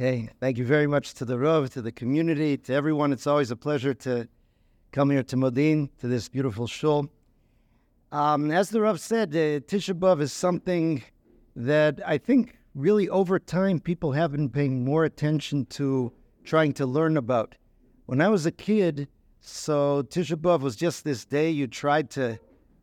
Hey, thank you very much to the Rav, to the community, to everyone. It's always a pleasure to come here to Modin, to this beautiful shul. Um, as the Rav said, uh, Tisha B'Av is something that I think really over time people have been paying more attention to trying to learn about. When I was a kid, so Tisha B'Av was just this day you tried to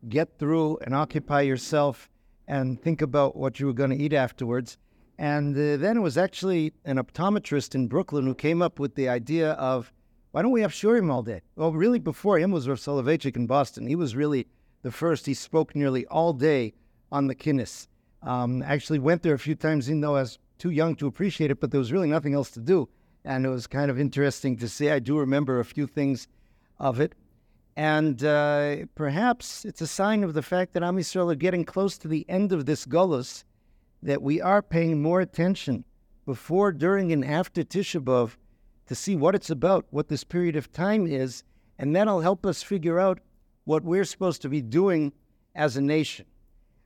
get through and occupy yourself and think about what you were going to eat afterwards. And uh, then it was actually an optometrist in Brooklyn who came up with the idea of why don't we have shiurim all day? Well, really, before him was Rav Soloveitchik in Boston. He was really the first. He spoke nearly all day on the kinnos. Um, actually went there a few times, even though I was too young to appreciate it, but there was really nothing else to do. And it was kind of interesting to see. I do remember a few things of it. And uh, perhaps it's a sign of the fact that Am Yisrael are getting close to the end of this galus, that we are paying more attention before, during, and after Tisha B'Av to see what it's about, what this period of time is, and that'll help us figure out what we're supposed to be doing as a nation.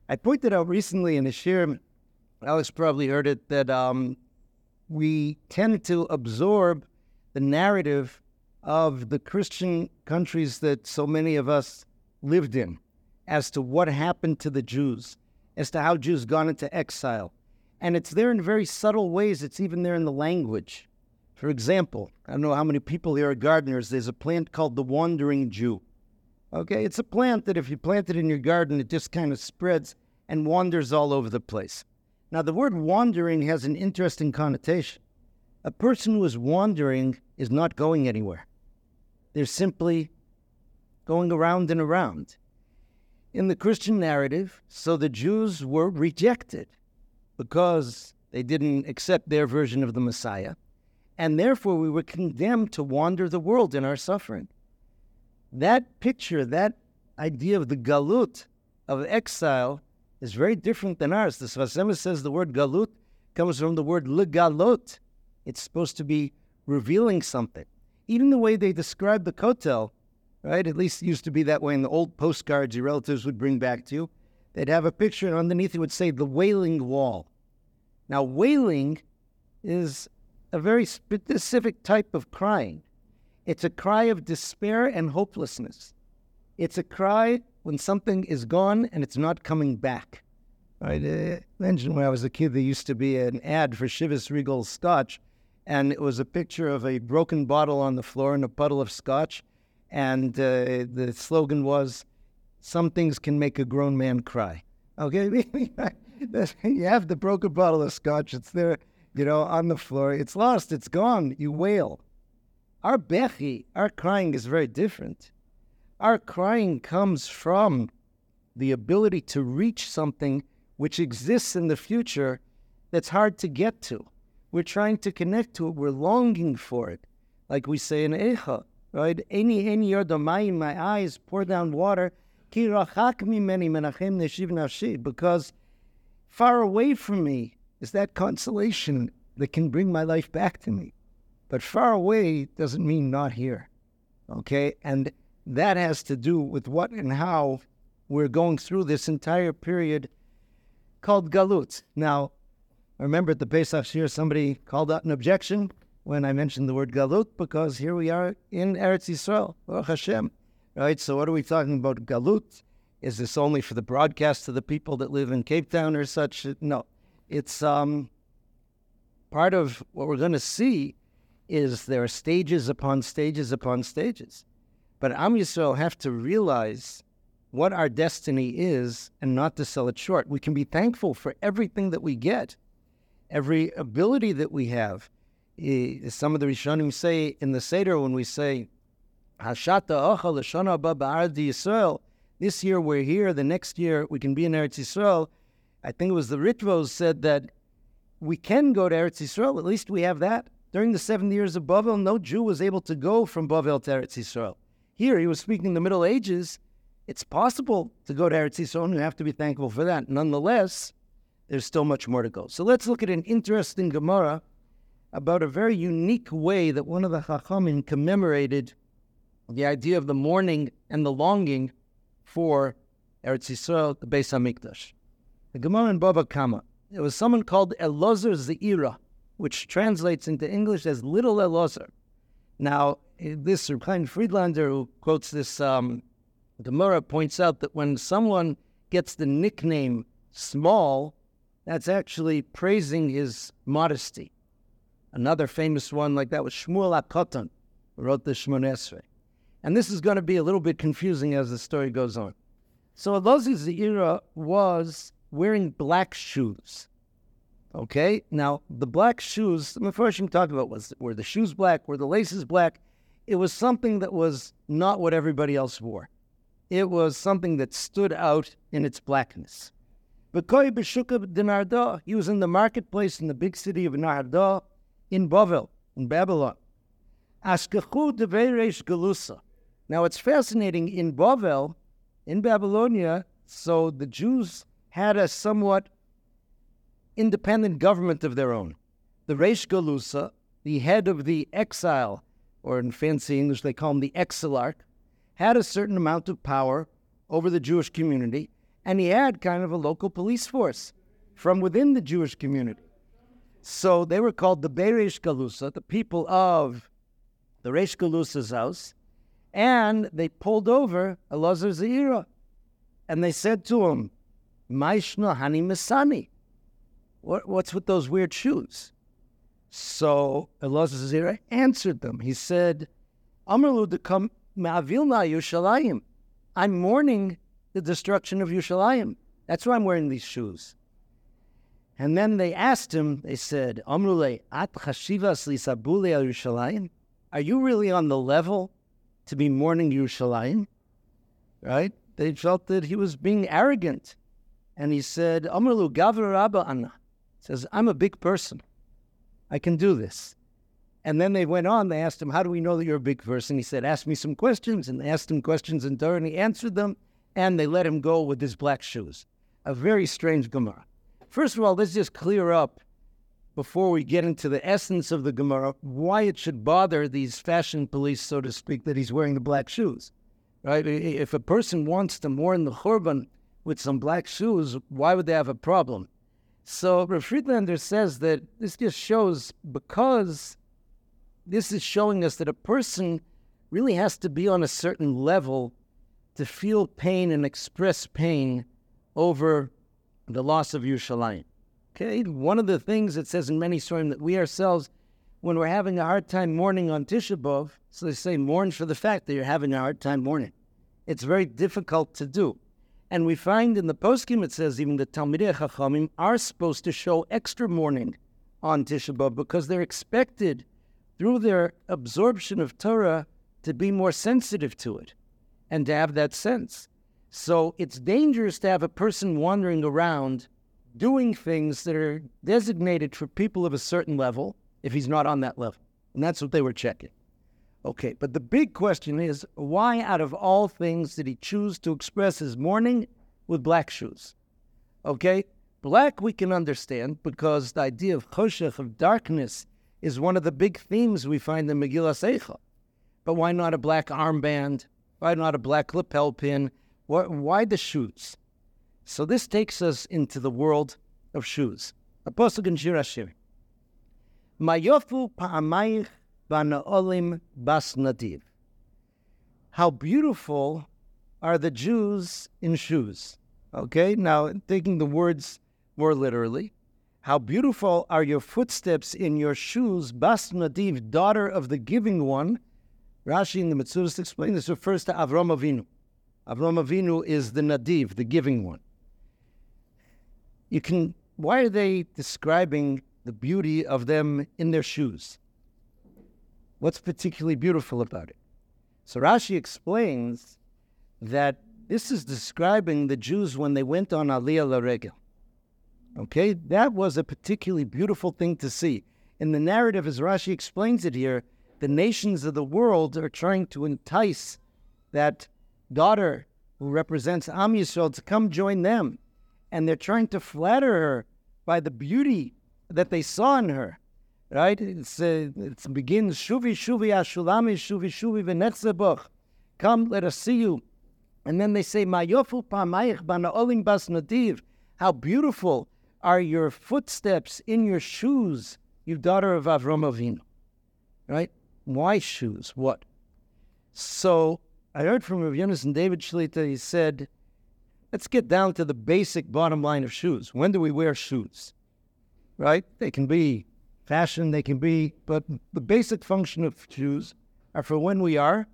I pointed out recently in a shiur, Alex probably heard it, that um, we tend to absorb the narrative of the Christian countries that so many of us lived in as to what happened to the Jews, as to how Jews gone into exile. And it's there in very subtle ways. It's even there in the language. For example, I don't know how many people here are gardeners. There's a plant called the wandering Jew. Okay, it's a plant that if you plant it in your garden, it just kind of spreads and wanders all over the place. Now, the word wandering has an interesting connotation. A person who is wandering is not going anywhere. They're simply going around and around. In the Christian narrative, so the Jews were rejected because they didn't accept their version of the Messiah, and therefore we were condemned to wander the world in our suffering. That picture, that idea of the galut, of exile, is very different than ours. The Sfas Emes says the word galut comes from the word legalot. It's supposed to be revealing something even the way they describe the Kotel, right? At least it used to be that way in the old postcards your relatives would bring back to you. They'd have a picture, and underneath it would say the Wailing Wall. Now, wailing is a very specific type of crying. It's a cry of despair and hopelessness. It's a cry when something is gone and it's not coming back. I uh, mentioned when I was a kid, there used to be an ad for Chivas Regal Scotch and it was a picture of a broken bottle on the floor and a puddle of scotch. And uh, the slogan was, Some things can make a grown man cry. Okay? you have the broken bottle of scotch, it's there, you know, on the floor. It's lost, it's gone. You wail. Our bechi, our crying is very different. Our crying comes from the ability to reach something which exists in the future that's hard to get to. We're trying to connect to it. We're longing for it. Like we say in Echa, right? Any any yodamayim, my eyes pour down water. Because far away from me is that consolation that can bring my life back to me. But far away doesn't mean not here. Okay? And that has to do with what and how we're going through this entire period called Galut. Now, I remember at the Pesach Shiur, somebody called out an objection when I mentioned the word Galut because here we are in Eretz Yisrael, Baruch Hashem. Right? So, what are we talking about? Galut? Is this only for the broadcast to the people that live in Cape Town or such? No. It's um, part of what we're going to see is there are stages upon stages upon stages. But Am Yisrael have to realize what our destiny is and not to sell it short. We can be thankful for everything that we get every ability that we have. Some of the Rishonim say in the Seder when we say, Hashata Lashana Yisrael, this year we're here, the next year we can be in Eretz Yisrael. I think it was the Ritvos said that we can go to Eretz Yisrael, at least we have that. During the seven years of Bavel, no Jew was able to go from Bavel to Eretz Yisrael. Here, he was speaking in the Middle Ages. It's possible to go to Eretz Yisrael, and you have to be thankful for that. Nonetheless, there's still much more to go. So let's look at an interesting Gemara about a very unique way that one of the Chachamim commemorated the idea of the mourning and the longing for Eretz Yisrael, the Beis Hamikdash. The Gemara in Baba Kama. There was someone called Elazar Zeira, which translates into English as Little Elazar. Now, this Chaim Friedlander, who quotes this um, Gemara, points out that when someone gets the nickname small, that's actually praising his modesty. Another famous one like that was Shmuel HaKatan, who wrote the Shemoneh Esrei. And this is going to be a little bit confusing as the story goes on. So Elazar Ze'ira was wearing black shoes. Okay, now the black shoes, the Mepharshim talked about was were the shoes black, were the laces black. It was something that was not what everybody else wore. It was something that stood out in its blackness. He was in the marketplace in the big city of Nehardea in Bavel, in Babylon. Ashkechu Deveresh Galusa. Now it's fascinating in Bavel, in Babylonia, so the Jews had a somewhat independent government of their own. The Reish Galusa, the head of the exile, or in fancy English they call him the exilarch, had a certain amount of power over the Jewish community, and he had kind of a local police force from within the Jewish community. So they were called the Beresh Galusa, the people of the Reish Galusa's house, and they pulled over Elazar Ze'ira, and they said to him, Maishna Hani Masani, what, what's with those weird shoes? So Elazar Ze'ira answered them. He said, Amrlu come Ma'avilna Yushalayim. I'm mourning the destruction of Yushalayim. That's why I'm wearing these shoes. And then they asked him, they said, Amrule, at chashivas Yerushalayim? Are you really on the level to be mourning Yerushalayim? Right? They felt that he was being arrogant. And he said, Amrulu Gavra Anna. Says, I'm a big person. I can do this. And then they went on, they asked him, How do we know that you're a big person? He said, Ask me some questions. And they asked him questions in Torah, and he answered them and they let him go with his black shoes. A very strange Gemara. First of all, let's just clear up before we get into the essence of the Gemara why it should bother these fashion police, so to speak, that he's wearing the black shoes. Right? If a person wants to mourn the Churban with some black shoes, why would they have a problem? So Rav Friedlander says that this just shows because this is showing us that a person really has to be on a certain level to feel pain and express pain over the loss of Yerushalayim. Okay, one of the things it says in many stories that we ourselves, when we're having a hard time mourning on Tisha B'av, so they say mourn for the fact that you're having a hard time mourning. It's very difficult to do. And we find in the poskim it says even the Talmidei Chachamim are supposed to show extra mourning on Tisha B'av because they're expected through their absorption of Torah to be more sensitive to it and to have that sense. So it's dangerous to have a person wandering around doing things that are designated for people of a certain level if he's not on that level. And that's what they were checking. Okay, but the big question is why, out of all things, did he choose to express his mourning with black shoes? Okay, black we can understand because the idea of choshech, of darkness, is one of the big themes we find in Megillah Eicha. But why not a black armband why not a black lapel pin? Why the shoes? So this takes us into the world of shoes. Apostle in Shir Hashir. Mayofu pa'amayich banaolim bas nadiv. How beautiful are the Jews in shoes. Okay, now taking the words more literally. How beautiful are your footsteps in your shoes, Bas Nadiv, daughter of the giving one, Rashi in the Metzudas explains this refers to Avram Avinu. Avram Avinu is the Nadiv, the giving one. You can. Why are they describing the beauty of them in their shoes? What's particularly beautiful about it? So Rashi explains that this is describing the Jews when they went on Aliyah Laregel. Okay, that was a particularly beautiful thing to see. In the narrative, as Rashi explains it here, the nations of the world are trying to entice that daughter who represents Am Yisrael to come join them. And they're trying to flatter her by the beauty that they saw in her. Right? It's, uh, it begins, Shuvi, Shuvi, Ashulami, Shuvi, Shuvi, Venetzebuch. Come, let us see you. And then they say, Mayofu bana olim bas nadiv. How beautiful are your footsteps in your shoes, you daughter of Avram Avinu, right? Why shoes? What? So I heard from Rav Yonason David Shlita, he said, let's get down to the basic bottom line of shoes. When do we wear shoes? Right? They can be fashion, they can be, but the basic function of shoes are for when we are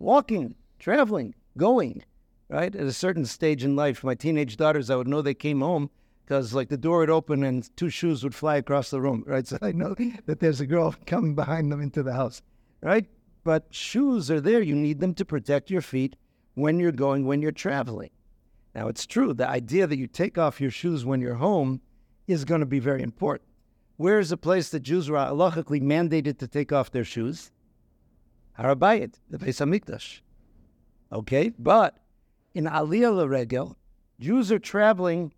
walking, traveling, going, right? At a certain stage in life, my teenage daughters, I would know they came home because like the door would open and two shoes would fly across the room, right? So I know that there's a girl coming behind them into the house, right? But shoes are there. You need them to protect your feet when you're going, when you're traveling. Now, it's true, the idea that you take off your shoes when you're home is going to be very important. Where is the place that Jews were halachically mandated to take off their shoes? Har HaBayit, the Beis Hamikdash. Okay, but in Aliyah Laregel, Jews are traveling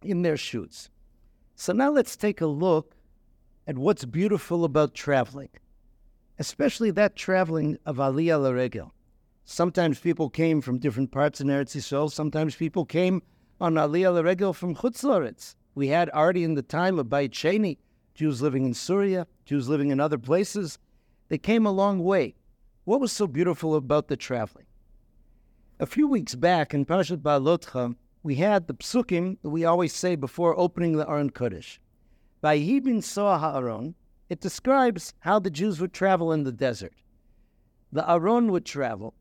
in their shoes. So now let's take a look at what's beautiful about traveling, especially that traveling of Aliyah Laregel. Sometimes people came from different parts in Eretz Yisrael. Sometimes people came on Aliyah Laregel from Chutz We had already in the time of Beit Sheni, Jews living in Syria, Jews living in other places. They came a long way. What was so beautiful about the traveling? A few weeks back in Parashat Beha'alotcha, we had the psukim that we always say before opening the Aron Kodesh. By Yibin Soa Ha'aron, it describes how the Jews would travel in the desert. The Aron would travel,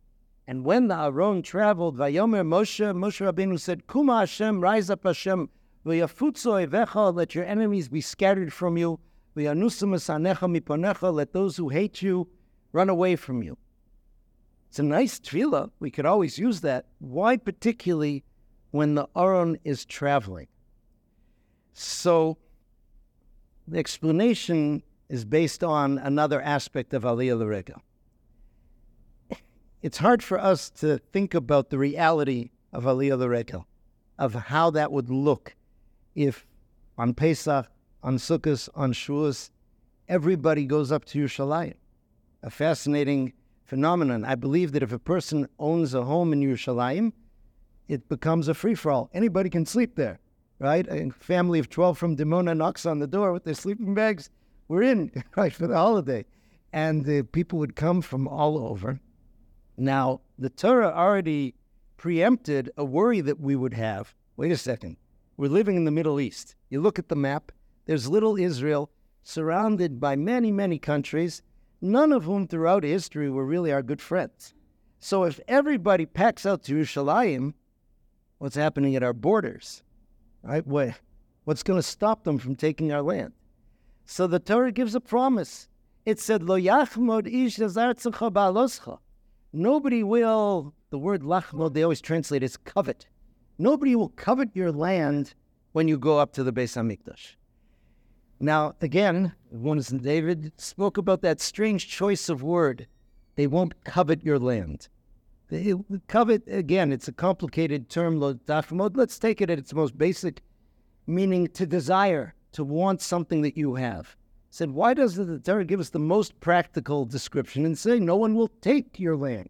and when the Aron traveled, Vayomer Moshe, Moshe Rabbeinu said, Kuma Hashem, rise up Hashem, v'yafutzo evecha, let your enemies be scattered from you, v'yanusam esanecha miponecha, let those who hate you run away from you. It's a nice tefillah. We could always use that. Why particularly when the Aron is traveling. So the explanation is based on another aspect of Aliyah Laregel. It's hard for us to think about the reality of Aliyah Laregel, of how that would look if on Pesach, on Sukkot, on Shavuos, everybody goes up to Yerushalayim. A fascinating phenomenon. I believe that if a person owns a home in Yerushalayim, it becomes a free for all. Anybody can sleep there, right? A family of 12 from Dimona knocks on the door with their sleeping bags. We're in, right, for the holiday. And the people would come from all over. Now, the Torah already preempted a worry that we would have. Wait a second. We're living in the Middle East. You look at the map, there's little Israel surrounded by many, many countries, none of whom throughout history were really our good friends. So if everybody packs out to Yerushalayim, what's happening at our borders, right? What, what's going to stop them from taking our land? So the Torah gives a promise. It said, Lo yachmod ish Nobody will, the word lachmod, they always translate as covet. Nobody will covet your land when you go up to the Beis Hamikdash. Now, again, Yonason David spoke about that strange choice of word. They won't covet your land. Covet, again, it's a complicated term, Let's take it at its most basic meaning to desire, to want something that you have. Said, why doesn't the Torah give us the most practical description and say no one will take your land?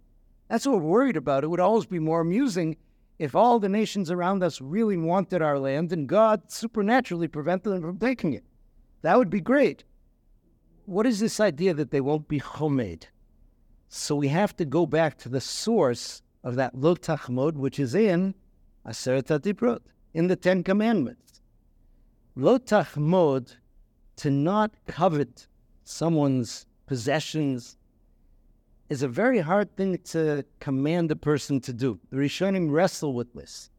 That's what we're worried about. It would always be more amusing if all the nations around us really wanted our land and God supernaturally prevented them from taking it. That would be great. What is this idea that they won't be chomed? So we have to go back to the source of that lo tachmod, which is in Aseret HaDibrot, in the Ten Commandments. Lo tachmod, to not covet someone's possessions, is a very hard thing to command a person to do. The Rishonim wrestle with this.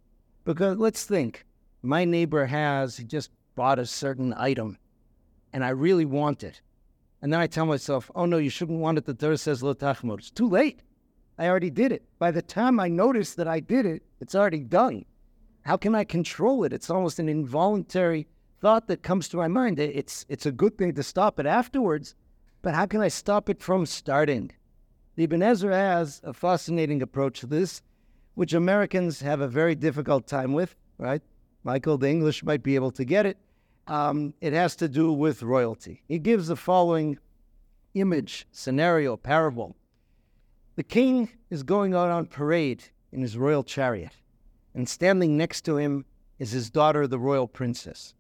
Because let's think, my neighbor has, he just bought a certain item, and I really want it. And then I tell myself, oh no, you shouldn't want it. The Torah says lo tachmod. It's too late. I already did it. By the time I notice that I did it, it's already done. How can I control it? It's almost an involuntary thought that comes to my mind. It's it's a good thing to stop it afterwards, but how can I stop it from starting? The Ibn Ezra has a fascinating approach to this, which Americans have a very difficult time with, right? Michael, the English might be able to get it um, it has to do with royalty. He gives the following image, scenario, parable. The king is going out on parade in his royal chariot, and standing next to him is his daughter, the royal princess.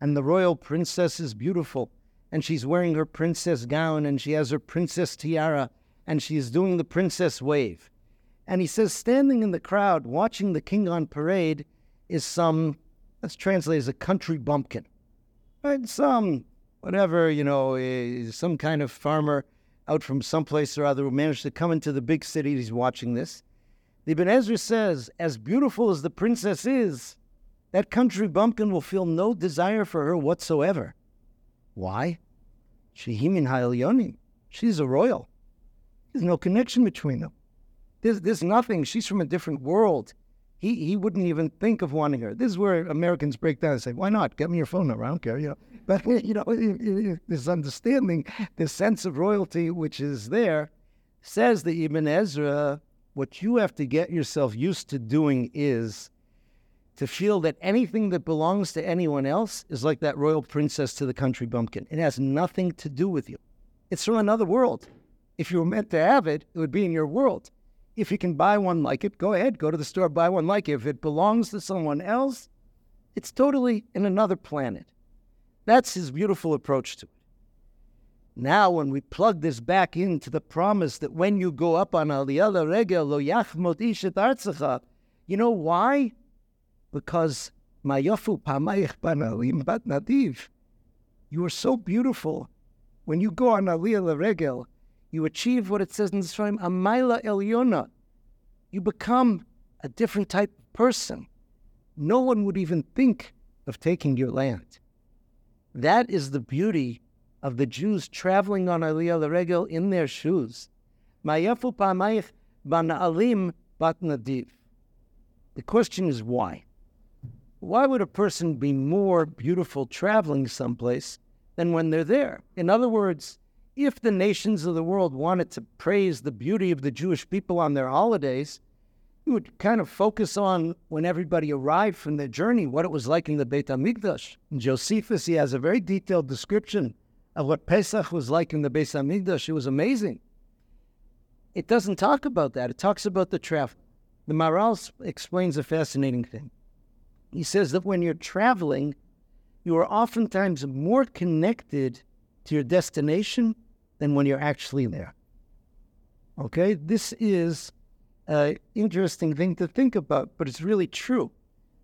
And the royal princess is beautiful, and she's wearing her princess gown and she has her princess tiara and she's doing the princess wave. And he says, standing in the crowd watching the king on parade is some, let's translate as a country bumpkin, right? Some, whatever, you know, eh, some kind of farmer out from someplace or other who managed to come into the big city. He's watching this. The Ibn Ezra says, as beautiful as the princess is, that country bumpkin will feel no desire for her whatsoever. Why? Shehimin Ha'elyonim. She's a royal. There's no connection between them. There's, there's nothing. She's from a different world. He, he wouldn't even think of wanting her. This is where Americans break down and say, why not? Get me your phone number. I don't care. You know, but, you know, this understanding, this sense of royalty which is there, says the Ibn Ezra, what you have to get yourself used to doing is to feel that anything that belongs to anyone else is like that royal princess to the country bumpkin. It has nothing to do with you. It's from another world. If you were meant to have it, it would be in your world. If you can buy one like it, go ahead, go to the store, buy one like it. If it belongs to someone else, it's totally in another planet. That's his beautiful approach to it. Now, when we plug this back into the promise that when you go up on Aliyah Regel, lo yachmot ishet artzacha, you know why? Because mayafu pamayich banalim bat nadiv. You are so beautiful. When you go on Aliyah Regel, you achieve what it says in the Sfarim, Amaila Elyona. You become a different type of person. No one would even think of taking your land. That is the beauty of the Jews traveling on Aliyah L'Regel in their shoes. Mayafu pa'mayich bana'alim bat nadiv. The question is why? Why would a person be more beautiful traveling someplace than when they're there? In other words, if the nations of the world wanted to praise the beauty of the Jewish people on their holidays, you would kind of focus on when everybody arrived from their journey, what it was like in the Beit HaMikdash. In Josephus, he has a very detailed description of what Pesach was like in the Beit HaMikdash. It was amazing. It doesn't talk about that. It talks about the travel. The Maharal explains a fascinating thing. He says that when you're traveling, you are oftentimes more connected to your destination than when you're actually there. Okay, this is an interesting thing to think about, but it's really true.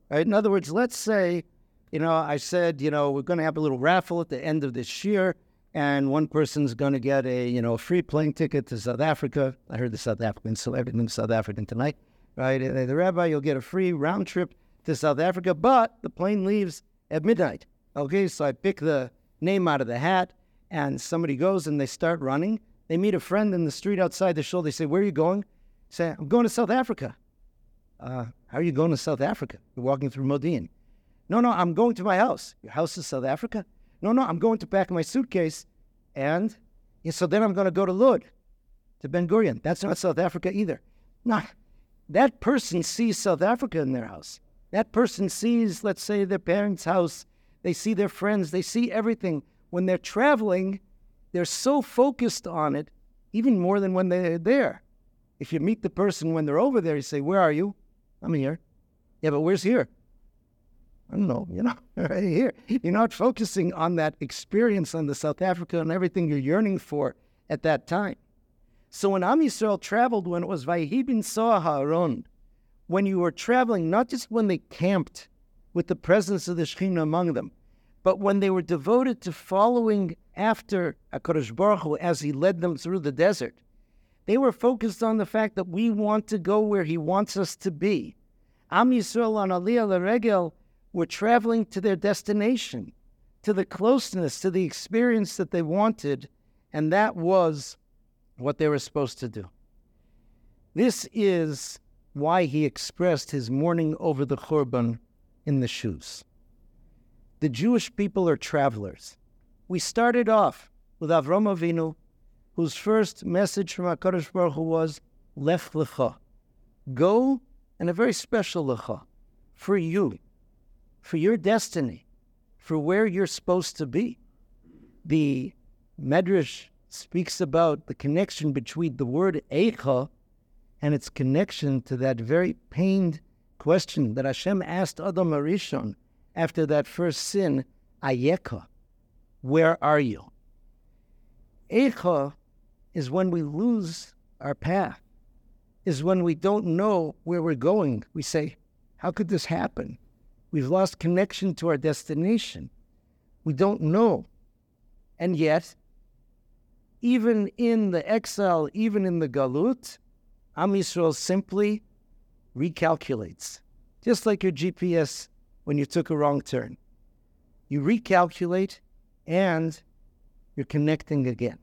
Right? In other words, let's say, you know, I said, you know, we're going to have a little raffle at the end of this year, and one person's going to get a, you know, free plane ticket to South Africa. I heard the South African celebrity in South African tonight, right? The rabbi, you'll get a free round trip to South Africa, but the plane leaves at midnight. Okay, so I pick the name out of the hat and somebody goes and they start running. They meet a friend in the street outside the show. They say, Where are you going? say, I'm going to South Africa. Uh, how are you going to South Africa? You're walking through Modi'in. No, no, I'm going to my house. Your house is South Africa? No, no, I'm going to pack my suitcase. And yeah, so then I'm going to go to Lud, to Ben Gurion. That's not South Africa either. No, that person sees South Africa in their house. That person sees, let's say, their parents' house. They see their friends. They see everything when they're traveling, they're so focused on it, even more than when they're there. If you meet the person when they're over there, you say, Where are you? I'm here. Yeah, but where's here? I don't know, you know, right here. You're not focusing on that experience on the South Africa and everything you're yearning for at that time. So when Am Yisrael traveled, when it was Vayhibin Soa Ha'aron, when you were traveling, not just when they camped with the presence of the Shekhinah among them, but when they were devoted to following after HaKadosh Baruch Hu as he led them through the desert, they were focused on the fact that we want to go where he wants us to be. Am Yisrael on Aliyah L'Regel were traveling to their destination, to the closeness, to the experience that they wanted, and that was what they were supposed to do. This is why he expressed his mourning over the Churban in the shoes. The Jewish people are travelers. We started off with Avram Avinu, whose first message from HaKadosh Baruch Hu was, Lech Lecha. Go, and a very special Lecha, for you, for your destiny, for where you're supposed to be. The Medrash speaks about the connection between the word Eicha and its connection to that very pained question that Hashem asked Adam HaRishon after that first sin, Ayeka, where are you? Eicha is when we lose our path, is when we don't know where we're going. We say, How could this happen? We've lost connection to our destination. We don't know. And yet, even in the exile, even in the galut, Am Yisrael simply recalculates, just like your GPS when you took a wrong turn. You recalculate and you're connecting again.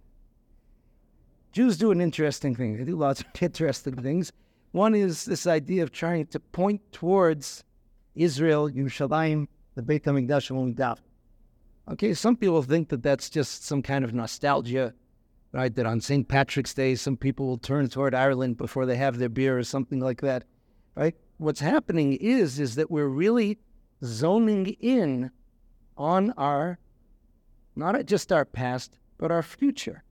Jews do an interesting thing. They do lots of interesting things. One is this idea of trying to point towards Israel, Yerushalayim, the Beit HaMikdash, and. Okay, some people think that that's just some kind of nostalgia, right? That on St. Patrick's Day, some people will turn toward Ireland before they have their beer or something like that, right? What's happening is is that we're really zoning in on our, not just our past, but our future,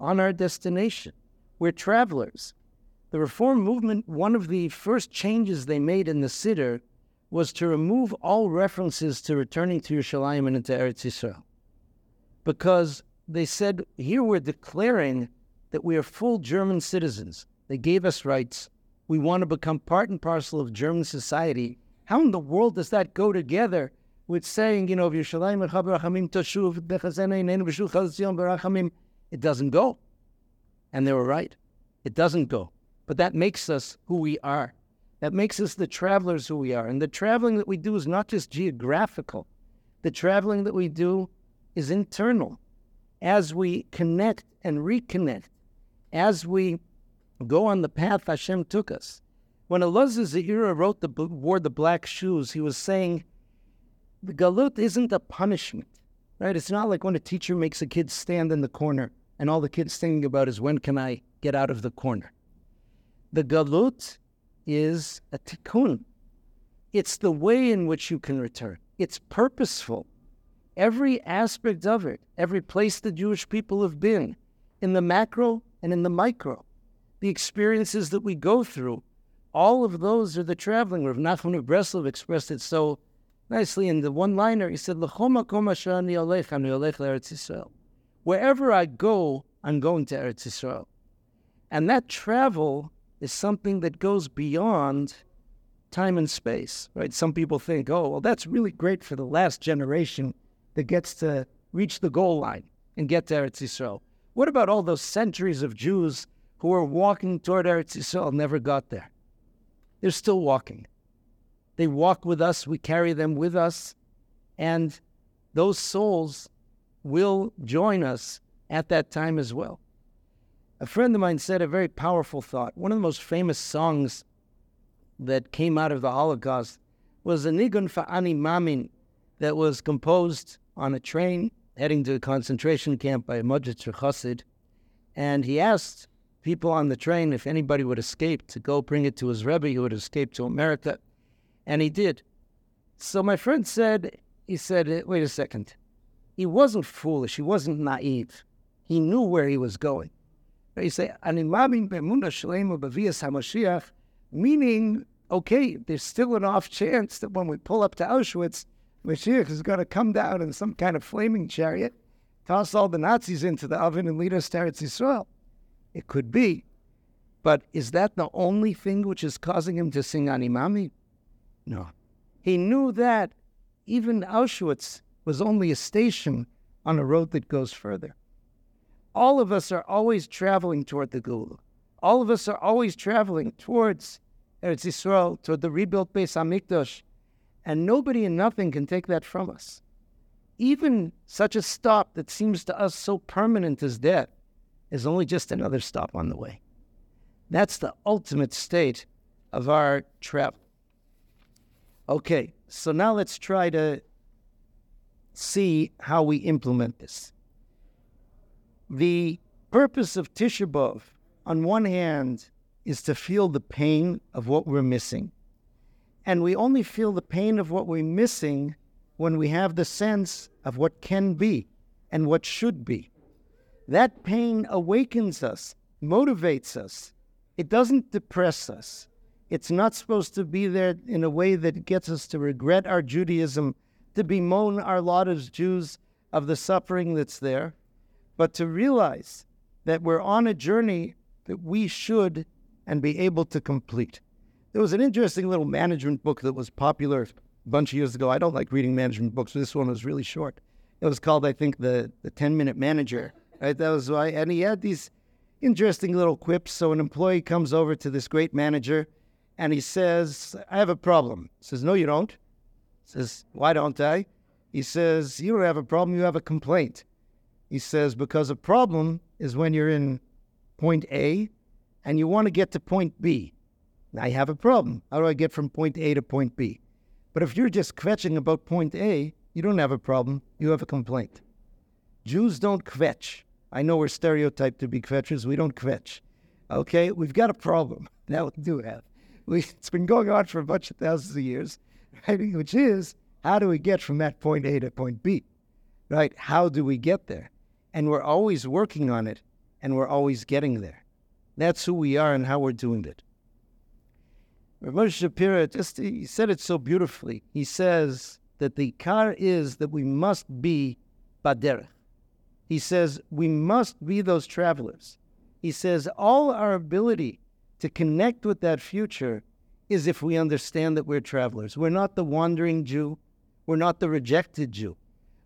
on our destination. We're travelers. The Reform movement, one of the first changes they made in the Siddur was to remove all references to returning to Yerushalayim and into Eretz Yisrael. Because they said, here we're declaring that we are full German citizens. They gave us rights. We want to become part and parcel of German society. How in the world does that go together with saying, you know, it doesn't go. And they were right. It doesn't go. But that makes us who we are. That makes us the travelers who we are. And the traveling that we do is not just geographical, the traveling that we do is internal. As we connect and reconnect, as we go on the path Hashem took us. When Elazar Ze'ira wrote the wore the black shoes, he was saying the galut isn't a punishment, right? It's not like when a teacher makes a kid stand in the corner and all the kid's thinking about is when can I get out of the corner. The galut is a tikkun. It's the way in which you can return. It's purposeful. Every aspect of it, every place the Jewish people have been, in the macro and in the micro, the experiences that we go through, all of those are the traveling. Rav Nachman of Breslov expressed it so nicely in the one-liner. He said, Wherever I go, I'm going to Eretz Yisrael. And that travel is something that goes beyond time and space, right? Some people think, oh, well, that's really great for the last generation that gets to reach the goal line and get to Eretz Yisrael. What about all those centuries of Jews who were walking toward Eretz Yisrael never got there? They're still walking. They walk with us, we carry them with us, and those souls will join us at that time as well. A friend of mine said a very powerful thought. One of the most famous songs that came out of the Holocaust was a Nigun Fa'ani Mamin that was composed on a train heading to a concentration camp by a Modzitzer Chassid. And he asked people on the train if anybody would escape to go bring it to his Rebbe who would escape to America. And he did. So my friend said, he said, uh, wait a second. He wasn't foolish. He wasn't naive. He knew where he was going. They say, meaning, okay, there's still an off chance that when we pull up to Auschwitz, Mashiach is going to come down in some kind of flaming chariot, toss all the Nazis into the oven, and lead us to Eretz Yisrael. It could be. But is that the only thing which is causing him to sing Ani Maamin? No. He knew that even Auschwitz was only a station on a road that goes further all of us are always traveling toward the Geula. All of us are always traveling towards Eretz Yisrael, toward the rebuilt Beis Hamikdash, and nobody and nothing can take that from us. Even such a stop that seems to us so permanent as death is only just another stop on the way. That's the ultimate state of our travel. Okay, so now let's try to see how we implement this. The purpose of Tisha B'Av, on one hand, is to feel the pain of what we're missing. And we only feel the pain of what we're missing when we have the sense of what can be and what should be. That pain awakens us, motivates us. It doesn't depress us. It's not supposed to be there in a way that gets us to regret our Judaism, to bemoan our lot as Jews of the suffering that's there but to realize that we're on a journey that we should and be able to complete. There was an interesting little management book that was popular a bunch of years ago. I don't like reading management books. But this one was really short. It was called, I think, the the Ten Minute Manager. Right? That was why, and he had these interesting little quips. So an employee comes over to this great manager, and he says, "I have a problem." He says, "No, you don't." He says, "Why don't I?" He says, "You don't have a problem. You have a complaint." He says, "Because a problem is when you're in point A, and you want to get to point B." You have a problem. How do I get from point A to point B? But if you're just kvetching about point A, you don't have a problem. You have a complaint. Jews don't kvetch. I know we're stereotyped to be kvetchers. We don't kvetch. Okay, we've got a problem. Now we do have. We, it's been going on for a bunch of thousands of years, right? Which is how do we get from that point A to point B, right? How do we get there? And we're always working on it, and we're always getting there. That's who we are and how we're doing it. Rav Shapira just he said it so beautifully. He says that the car is that we must be baderech. He says we must be those travelers. He says all our ability to connect with that future is if we understand that we're travelers. We're not the wandering Jew. We're not the rejected Jew.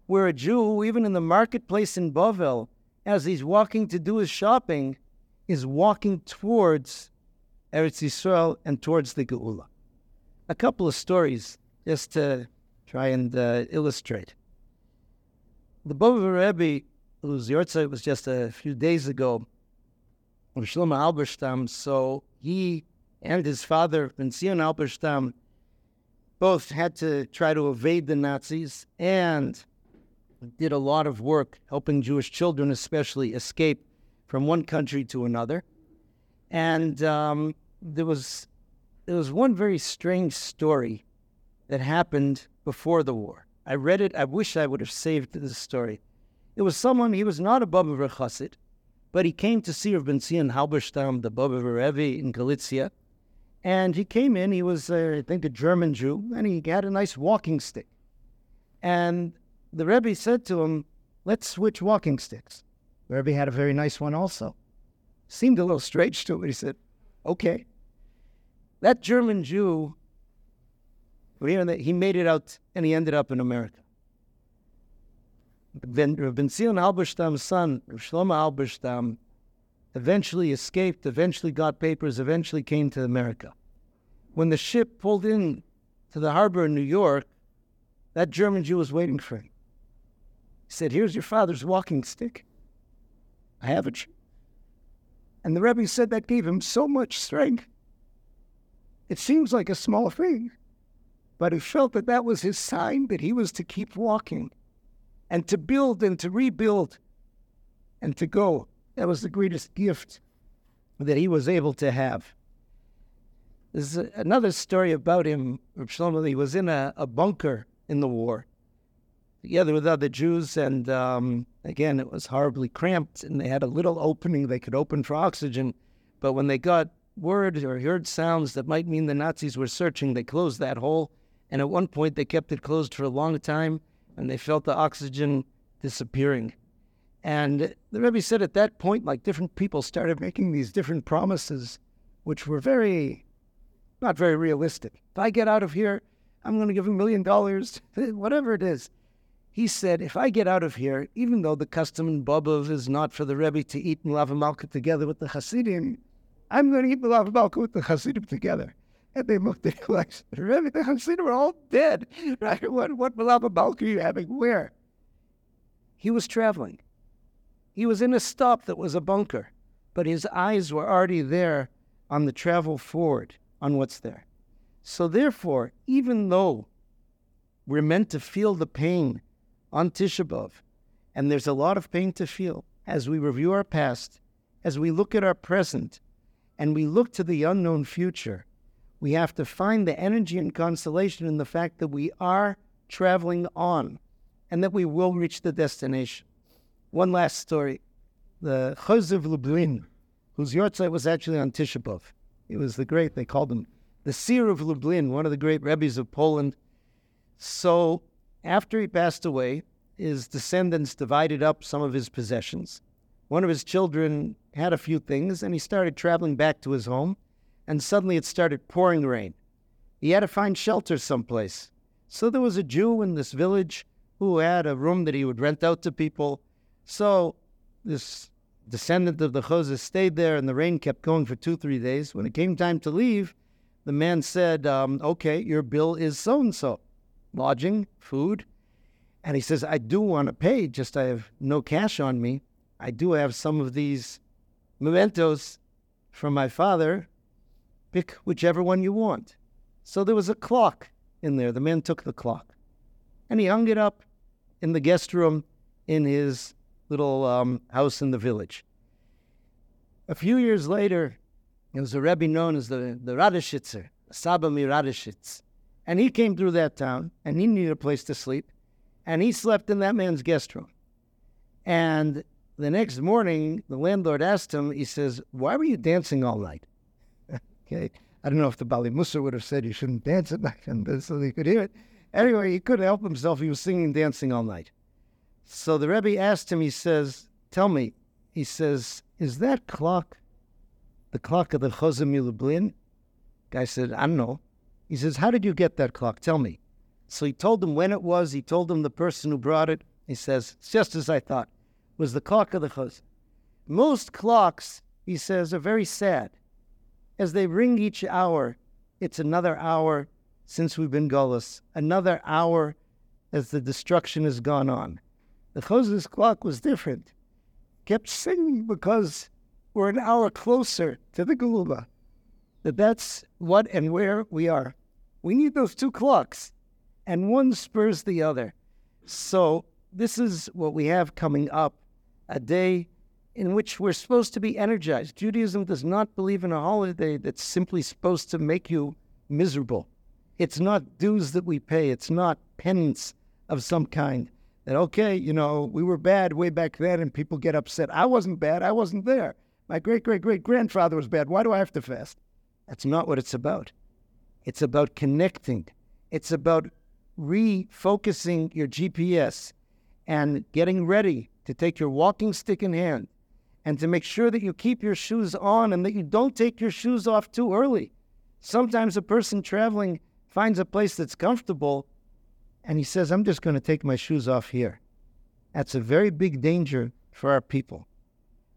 We're a Jew who, even in the marketplace in Bavel, as he's walking to do his shopping, is walking towards Eretz Yisrael and towards the Geula. A couple of stories just to try and uh, illustrate. The Bobber Rebbe, whose yahrzeit was just a few days ago, of Shlomo Halberstam, so he and his father, Ben Zion Halberstam, both had to try to evade the Nazis and did a lot of work helping Jewish children, especially, escape from one country to another. And um, there was there was one very strange story that happened before the war. I read it. I wish I would have saved this story. It was someone. He was not a Baba Chassid, but he came to see Rav Ben Zion Halberstam, the Baba Rebbe in Galicia, and he came in. He was, uh, I think, a German Jew, and he had a nice walking stick. And the Rebbe said to him, "Let's switch walking sticks." The Rebbe had a very nice one also. Seemed a little strange to him. He said, Okay. That German Jew, he made it out and he ended up in America. Then ben Zion Halberstam's son, Shlomo Halberstam, eventually escaped, eventually got papers, eventually came to America. When the ship pulled in to the harbor in New York, that German Jew was waiting for him. He said, Here's your father's walking stick. I have it. And the Rebbe said that gave him so much strength. It seems like a small thing, but he felt that that was his sign that he was to keep walking and to build and to rebuild and to go. That was the greatest gift that he was able to have. There's another story about him. Shlomo, he was in a, a bunker in the war together with other Jews, and um, again, it was horribly cramped, and they had a little opening they could open for oxygen. But when they got word or heard sounds that might mean the Nazis were searching, they closed that hole. And at one point, they kept it closed for a long time, and they felt the oxygen disappearing. And the Rebbe said at that point, like different people started making these different promises, which were very, not very realistic. If I get out of here, I'm going to give a million dollars, whatever it is. He said, if I get out of here, even though the custom in Bobov is not for the Rebbe to eat Melava Malka together with the Hasidim, I'm going to eat Melava Malka with the Hasidim together. And they looked at him like, Rebbe, the Hasidim are all dead. Right? What, what Melava Malka are you having? Where? He was traveling. He was in a stop that was a bunker, but his eyes were already there on the travel forward, on what's there. So therefore, even though we're meant to feel the pain on Tisha B'Av, and there's a lot of pain to feel as we review our past, as we look at our present, and we look to the unknown future. We have to find the energy and consolation in the fact that we are traveling on and that we will reach the destination. One last story. The Chozeh of Lublin, whose yahrzeit was actually on Tisha B'Av. He was the great, they called him the seer of Lublin, one of the great rebbes of Poland. So after he passed away, his descendants divided up some of his possessions. One of his children had a few things, and he started traveling back to his home, and suddenly it started pouring rain. He had to find shelter someplace. So there was a Jew in this village who had a room that he would rent out to people. So this descendant of the Chozeh stayed there, and the rain kept going for two, three days. When it came time to leave, the man said, um, Okay, your bill is so and so lodging, food. And he says, I do want to pay, just I have no cash on me. I do have some of these mementos from my father. Pick whichever one you want. So there was a clock in there. The man took the clock and he hung it up in the guest room in his little um, house in the village. A few years later, there was a Rebbe known as the, the Radishitzer, Saba Miradishitz. And he came through that town and he needed a place to sleep. And he slept in that man's guest room. And the next morning, the landlord asked him, he says, Why were you dancing all night? okay. I don't know if the Baalei Mussar would have said you shouldn't dance at night, and so they could hear it. Anyway, he couldn't help himself. He was singing and dancing all night. So the Rebbe asked him, he says, Tell me, he says, Is that clock the clock of the Chozeh Lublin? Guy said, I don't know. He says, How did you get that clock? Tell me. So he told him when it was. He told him the person who brought it. He says, It's just as I thought It was the clock of the Chozeh. Most clocks, he says, are very sad. As they ring each hour, it's another hour since we've been galus, another hour as the destruction has gone on. The Chozeh's clock was different. Kept singing because we're an hour closer to the Geula. That that's what and where we are. We need those two clocks, and one spurs the other. So this is what we have coming up a day in which we're supposed to be energized. Judaism does not believe in a holiday that's simply supposed to make you miserable. It's not dues that we pay, it's not penance of some kind. That, okay, you know, we were bad way back then and people get upset. I wasn't bad, I wasn't there. My great great great grandfather was bad. Why do I have to fast? That's not what it's about. It's about connecting, it's about refocusing your GPS and getting ready to take your walking stick in hand and to make sure that you keep your shoes on and that you don't take your shoes off too early. Sometimes a person traveling finds a place that's comfortable and he says, I'm just going to take my shoes off here. That's a very big danger for our people.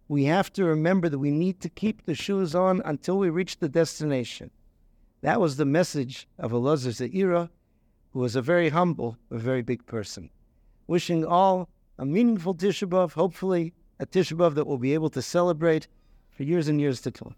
We have to remember that we need to keep the shoes on until we reach the destination. That was the message of Elazar Ze'ira, who was a very humble, a very big person. Wishing all a meaningful Tisha B'Av, hopefully a Tisha B'Av that we'll be able to celebrate for years and years to come.